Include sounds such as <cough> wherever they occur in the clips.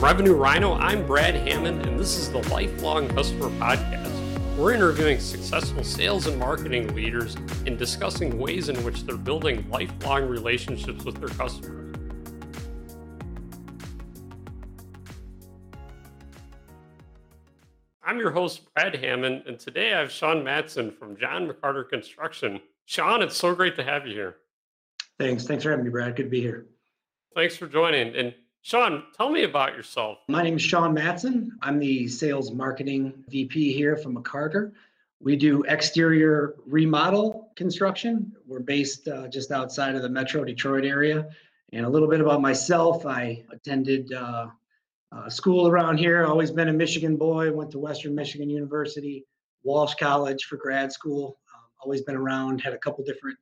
From Revenue Rhino, I'm Brad Hammond, and this is the Lifelong Customer Podcast. We're interviewing successful sales and marketing leaders and discussing ways in which they're building lifelong relationships with their customers. I'm your host, Brad Hammond, and today I have Sean Mattson from John McCarter Construction. Sean, it's so great to have you here. Thanks. Thanks for having me, Brad. Good to be here. Thanks for joining. And Sean, tell me about yourself. My name is Sean Mattson. I'm the sales marketing VP here from McCarter. We do exterior remodel construction. We're based uh, just outside of the Metro Detroit area. And a little bit about myself I attended uh, uh, school around here, always been a Michigan boy, went to Western Michigan University, Walsh College for grad school. Um, always been around, had a couple different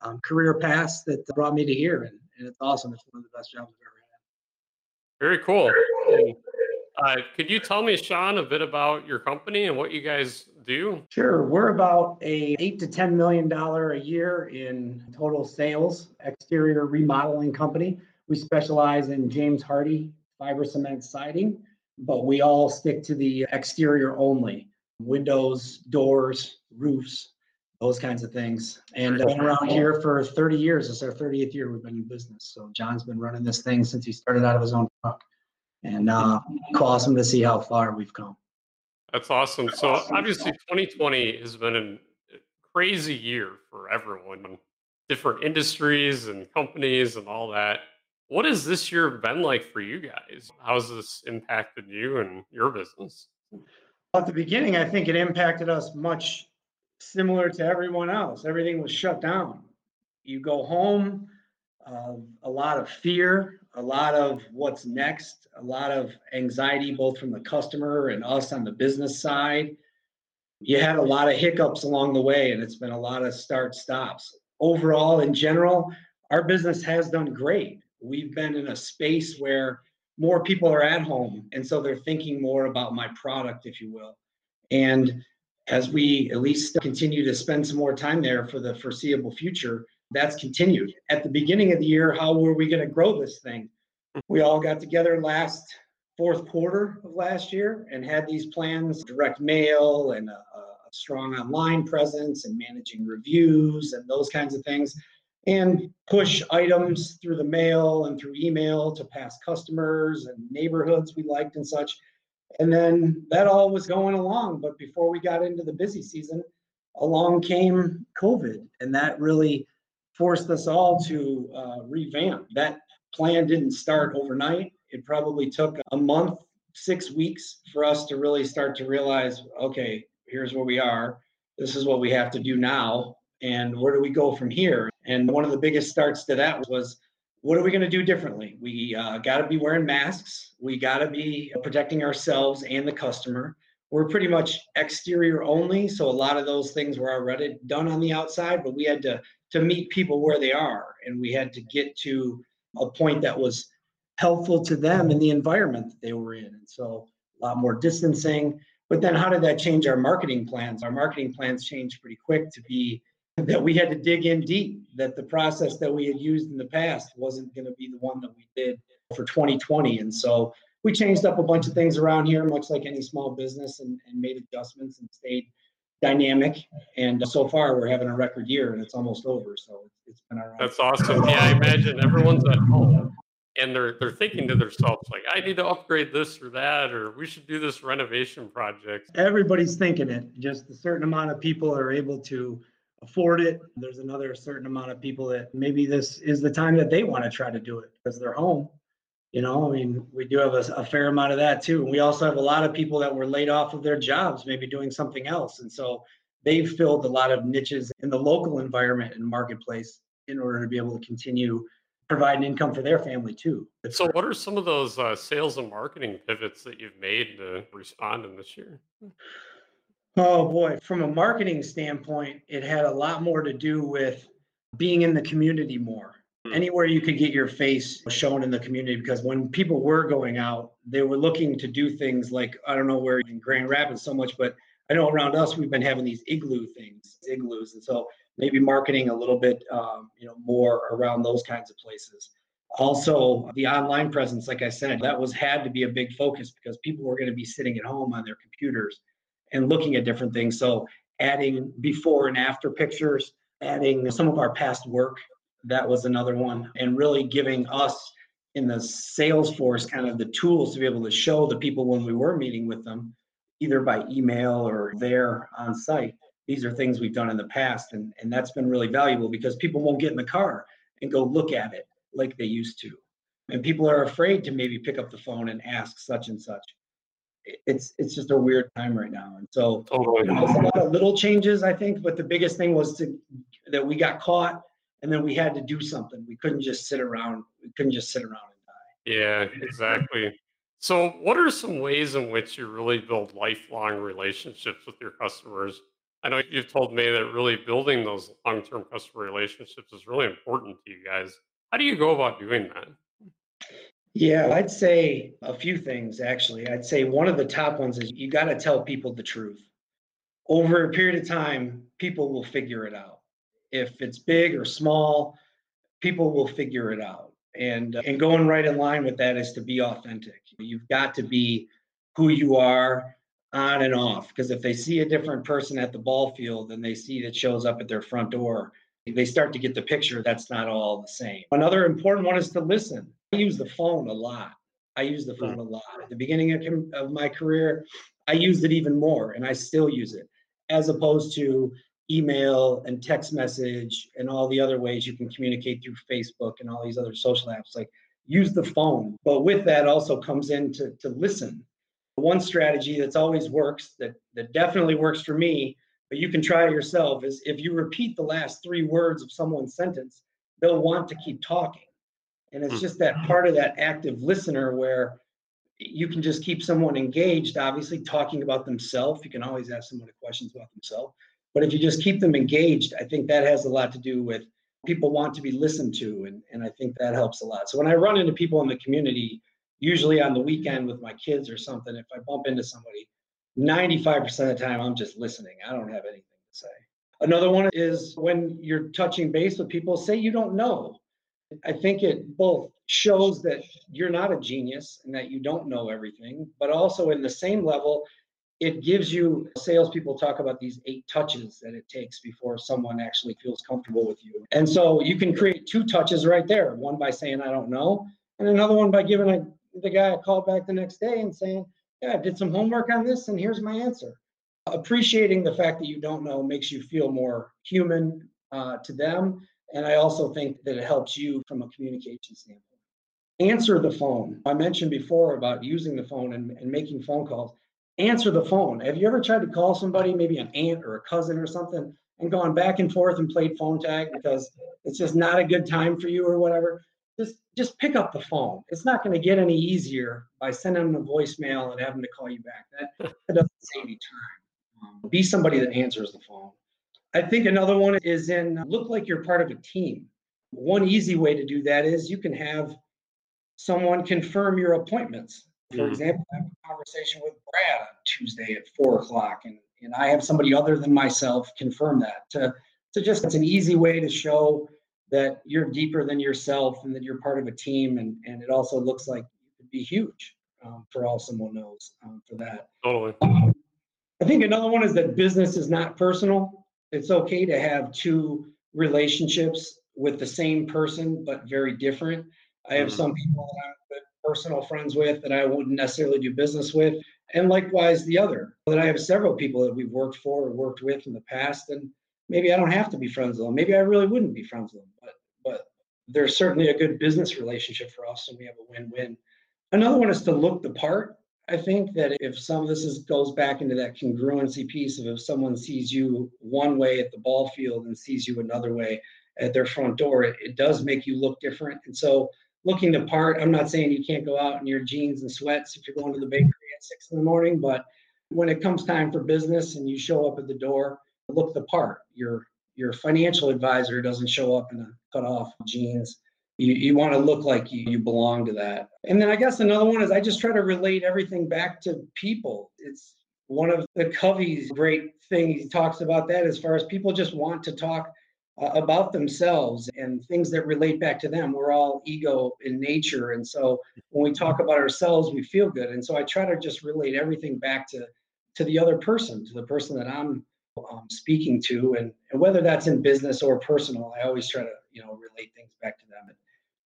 um, career paths that brought me to here. And, and it's awesome. It's one of the best jobs I've ever very cool. Uh, could you tell me, Sean, a bit about your company and what you guys do? Sure. We're about a eight to ten million dollar a year in total sales exterior remodeling company. We specialize in James Hardie fiber cement siding, but we all stick to the exterior only windows, doors, roofs, those kinds of things. And I've been around here for 30 years. It's our 30th year we've been in business. So John's been running this thing since he started out of his own truck. And uh, awesome to see how far we've come. That's awesome. So obviously 2020 has been a crazy year for everyone, different industries and companies and all that. What has this year been like for you guys? How has this impacted you and your business? At the beginning, I think it impacted us much similar to everyone else. Everything was shut down. You go home, uh, a lot of fear, a lot of what's next, a lot of anxiety, both from the customer and us on the business side. You had a lot of hiccups along the way, and it's been a lot of start stops. Overall, in general, our business has done great. We've been in a space where more people are at home, and so they're thinking more about my product, if you will. And as we at least continue to spend some more time there for the foreseeable future, that's continued. At the beginning of the year, how were we going to grow this thing? We all got together last fourth quarter of last year and had these plans direct mail and a, a strong online presence and managing reviews and those kinds of things and push items through the mail and through email to past customers and neighborhoods we liked and such and then that all was going along. But before we got into the busy season, along came COVID. And that really forced us all to uh, revamp. That plan didn't start overnight. It probably took a month, six weeks for us to really start to realize okay, here's where we are. This is what we have to do now. And where do we go from here? And one of the biggest starts to that was what are we going to do differently? We uh, got to be wearing masks. We got to be protecting ourselves and the customer. We're pretty much exterior only, so a lot of those things were already done on the outside. But we had to to meet people where they are, and we had to get to a point that was helpful to them in the environment that they were in. And so a lot more distancing. But then, how did that change our marketing plans? Our marketing plans changed pretty quick to be that we had to dig in deep, that the process that we had used in the past wasn't going to be the one that we did for 2020. And so we changed up a bunch of things around here, much like any small business, and, and made adjustments and stayed dynamic. And so far, we're having a record year, and it's almost over. So it's been our. That's awesome. Yeah, I imagine everyone's at home and they're they're thinking to themselves like, I need to upgrade this or that, or we should do this renovation project. Everybody's thinking it. Just a certain amount of people are able to afford it. There's another certain amount of people that maybe this is the time that they want to try to do it because they're home. You know, I mean, we do have a, a, fair amount of that too. And we also have a lot of people that were laid off of their jobs, maybe doing something else. And so they've filled a lot of niches in the local environment and marketplace in order to be able to continue providing income for their family too. So, what are some of those uh, sales and marketing pivots that you've made to respond in this year? Oh boy, from a marketing standpoint, it had a lot more to do with being in the community more. Hmm. Anywhere you could get your face shown in the community, because when people were going out, they were looking to do things like, I don't know where in Grand Rapids so much, but I know around us, we've been having these igloo things, igloos. And so maybe marketing a little bit, um, you know, more around those kinds of places. Also, the online presence, like I said, that was had to be a big focus because people were going to be sitting at home on their computers and looking at different things. So, adding before and after pictures, adding some of our past work, that was another one, and really giving us in the sales force kind of the tools to be able to show the people when we were meeting with them, either by email or there on site. These are things we've done in the past, and, and that's been really valuable because people won't get in the car and go look at it like they used to. And people are afraid to maybe pick up the phone and ask such and such. It's it's just a weird time right now. And so Totally. there's a lot of little changes, I think, but the biggest thing was to that we got caught and then we had to do something. We couldn't just sit around, we couldn't just sit around and die. Yeah, exactly. So, what are some ways in which you really build lifelong relationships with your customers? I know you've told me that really building those long term customer relationships is really important to you guys. How do you go about doing that? Yeah, I'd say a few things actually. I'd say one of the top ones is you got to tell people the truth. Over a period of time, people will figure it out. If it's big or small, people will figure it out. And uh, and going right in line with that is to be authentic. You've got to be who you are on and off because if they see a different person at the ball field and they see that shows up at their front door, they start to get the picture that's not all the same. Another important one is to listen. I use the phone a lot. I use the phone a lot. At the beginning of, of my career, I used it even more and I still use it as opposed to email and text message and all the other ways you can communicate through Facebook and all these other social apps. Like use the phone. But with that also comes in to, to listen. One strategy that's always works, that, that definitely works for me, but you can try it yourself, is if you repeat the last three words of someone's sentence, they'll want to keep talking. And it's Hmm. just that part of that active listener where you can just keep someone engaged, obviously talking about themselves. You can always ask someone questions about themselves. But if you just keep them engaged, I think that has a lot to do with people want to be listened to. And, and I think that helps a lot. So when I run into people in the community, usually on the weekend with my kids or something, if I bump into somebody, 95% of the time I'm just listening. I don't have anything to say. Another one is when you're touching base with people, say you don't know. I think it both shows that you're not a genius and that you don't know everything, but also in the same level, it gives you salespeople talk about these eight touches that it takes before someone actually feels comfortable with you. And so you can create two touches right there one by saying, I don't know, and another one by giving a, the guy a call back the next day and saying, Yeah, I did some homework on this and here's my answer. Appreciating the fact that you don't know makes you feel more human uh, to them. And I also think that it helps you from a communication standpoint. Answer the phone. I mentioned before about using the phone and, and making phone calls answer the phone. Have you ever tried to call somebody, maybe an aunt or a cousin or something, and gone back and forth and played phone tag because it's just not a good time for you or whatever? Just just pick up the phone. It's not going to get any easier by sending them a voicemail and having to call you back. That, that doesn't save you time. Um, be somebody that answers the phone. I think another one is in look like you're part of a team. One easy way to do that is you can have someone confirm your appointments for Mhm. example, I have a conversation with Brad on Tuesday at four o'clock, and, and I have somebody other than myself confirm that. To, to just, it's an easy way to show that you're deeper than yourself and that you're part of a team, and, and it also looks like you could be huge um, for all someone knows um, for that. Totally. I think another one is that business is not personal. It's okay to have two relationships with the same person, but very different. I have Mhm. some people that I'm good personal friends with that I wouldn't necessarily do business with, and likewise the other. That I have several people that we've worked for or worked with in the past, and maybe I don't have to be friends with them. Maybe I really wouldn't be friends with them, but but there's certainly a good business relationship for us, and we have a win-win. Another one is to look the part. I think that if some of this is, goes back into that congruency piece of if someone sees you one way at the ball field and sees you another way at their front door, it, it does make you look different. And so looking the part, I'm not saying you can't go out in your jeans and sweats if you're going to the bakery at six in the morning, but when it comes time for business and you show up at the door, look the part. Your your financial advisor doesn't show up in a cut off jeans you, you want to look like you, you belong to that. And then I guess another one is I just try to relate everything back to people. It's one of the Covey's great thing. He talks about that as far as people just want to talk uh, about themselves and things that relate back to them. We're all ego in nature. And so when we talk about ourselves, we feel good. And so I try to just relate everything back to, to the other person, to the person that I'm um, speaking to. And, and whether that's in business or personal, I always try to, you know, relate things back to them.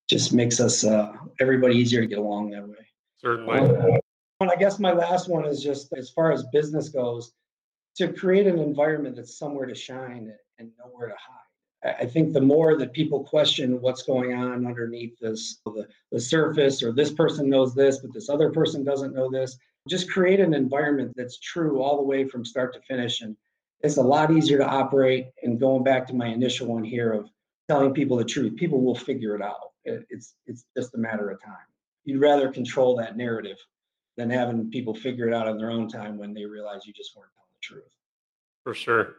Just makes us, uh, everybody easier to get along that way. Certainly. Um, and I guess my last one is just as far as business goes, to create an environment that's somewhere to shine and nowhere to hide. I think the more that people question what's going on underneath this, the, the surface, or this person knows this, but this other person doesn't know this, just create an environment that's true all the way from start to finish. And it's a lot easier to operate. And going back to my initial one here of telling people the truth, people will figure it out. It's it's just a matter of time. You'd rather control that narrative than having people figure it out on their own time when they realize you just weren't telling the truth. For sure.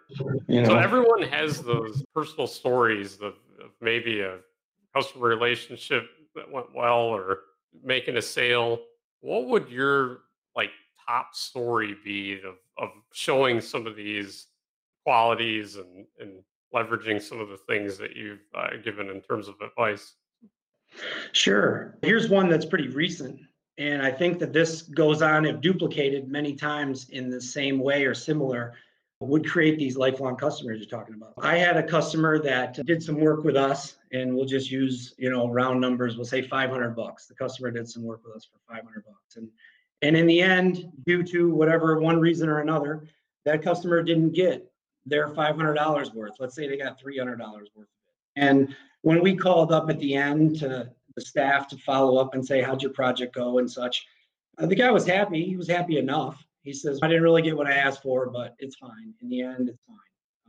You know? So everyone has those personal stories of, of maybe a customer relationship that went well or making a sale. What would your like top story be of, of showing some of these qualities and, and leveraging some of the things that you've uh, given in terms of advice? Sure. Here's one that's pretty recent. And I think that this goes on if duplicated many times in the same way or similar would create these lifelong customers you're talking about. I had a customer that did some work with us and we'll just use, you know, round numbers, we'll say 500 bucks. The customer did some work with us for 500 bucks. And and in the end, due to whatever one reason or another, that customer didn't get their $500 worth. Let's say they got $300 worth. And when we called up at the end to the staff to follow up and say, how'd your project go and such, uh, the guy was happy. He was happy enough he says, I didn't really get what I asked for, but it's fine. In the end, it's fine.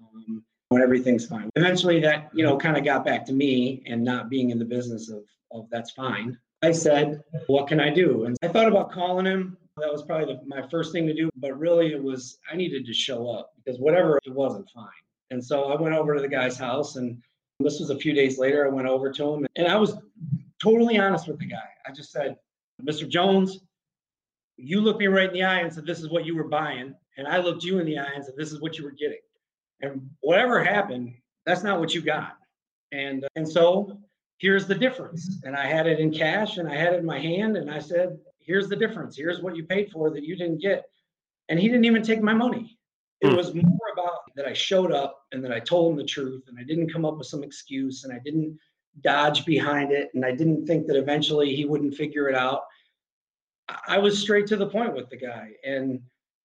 Um, when everything's fine. Eventually, that you know kind of got back to me, and not being in the business of of that's fine. I said, what can I do? And I thought about calling him. That was probably the, my first thing to do, but really it was I needed to show up because whatever it wasn't fine. And so I went over to the guy's house, and this was a few days later. I went over to him, and I was totally honest with the guy. I just said, Mr. Jones, you looked me right in the eye and said, This is what you were buying. And I looked you in the eye and said, This is what you were getting. And whatever happened, that's not what you got. And and so here's the difference. And I had it in cash and I had it in my hand and I said, Here's the difference. Here's what you paid for that you didn't get. And he didn't even take my money. It hmm. was more about that I showed up and that I told him the truth and I didn't come up with some excuse and I didn't dodge behind it and I didn't think that eventually he wouldn't figure it out. I was straight to the point with the guy. And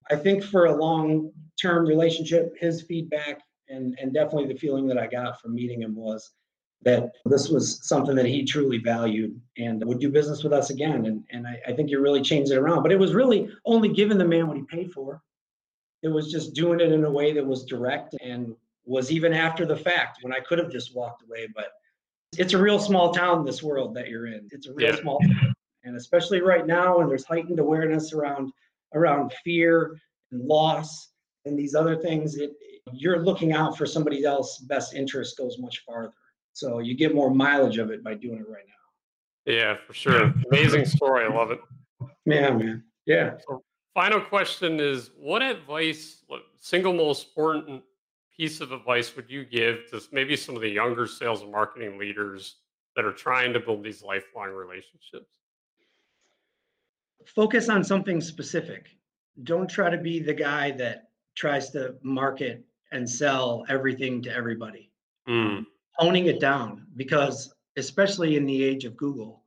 I think for a long term relationship, his feedback and, and definitely the feeling that I got from meeting him was that this was something that he truly valued and would do business with us again. And, and I, I think you really changed it around. But it was really only giving the man what he paid for. It was just doing it in a way that was direct and was even after the fact when I could have just walked away. But it's a real small town, this world that you're in. It's a real yeah. small town and especially right now when there's heightened awareness around around fear and loss and these other things it, you're looking out for somebody else's best interest goes much farther so you get more mileage of it by doing it right now. Yeah for sure. Amazing story. I love it. <laughs> Yeah man. Yeah. So final question is what advice what single most important piece of advice would you give to maybe some of the younger sales and marketing leaders that are trying to build these lifelong relationships? Focus on something specific. Don't try to be the guy that tries to market and sell everything to everybody. Mm. Honing it down because, especially in the age of Google,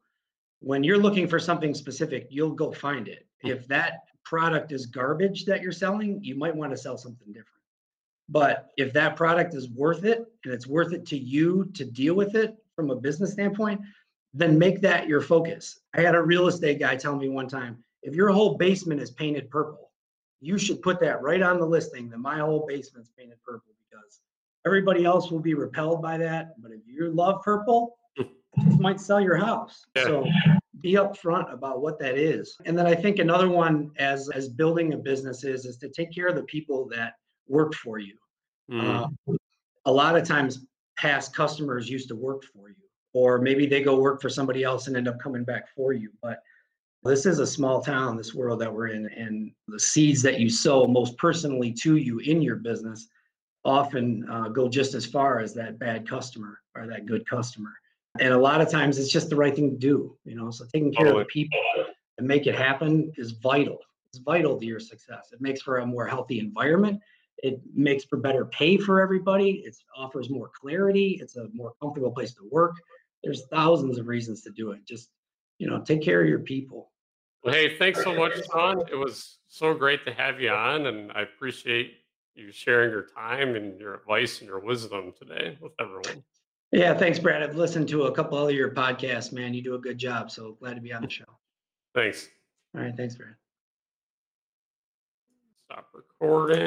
when you're looking for something specific, you'll go find it. If that product is garbage that you're selling, you might want to sell something different. But if that product is worth it and it's worth it to you to deal with it from a business standpoint, then make that your focus. I had a real estate guy tell me one time if your whole basement is painted purple, you should put that right on the listing that my whole basement's painted purple because everybody else will be repelled by that. But if you love purple, it might sell your house. Yeah. So be upfront about what that is. And then I think another one as as building a business is is to take care of the people that work for you. Mm. Uh, a lot of times past customers used to work for you or maybe they go work for somebody else and end up coming back for you. But this is a small town, this world that we're in, and the seeds that you sow most personally to you in your business often uh, go just as far as that bad customer or that good customer. And a lot of times it's just the right thing to do, you know. So taking care of the people and make it happen is vital. It's vital to your success. It makes for a more healthy environment. It makes for better pay for everybody. It offers more clarity. It's a more comfortable place to work. There's thousands of reasons to do it. Just, you know, take care of your people. Well, hey, thanks so much, Sean. It was so great to have you on, and I appreciate you sharing your time and your advice and your wisdom today with everyone. Yeah, thanks, Brad. I've listened to a couple of your podcasts, man. You do a good job. So glad to be on the show. Thanks. All right. Thanks, Brad. Stop recording.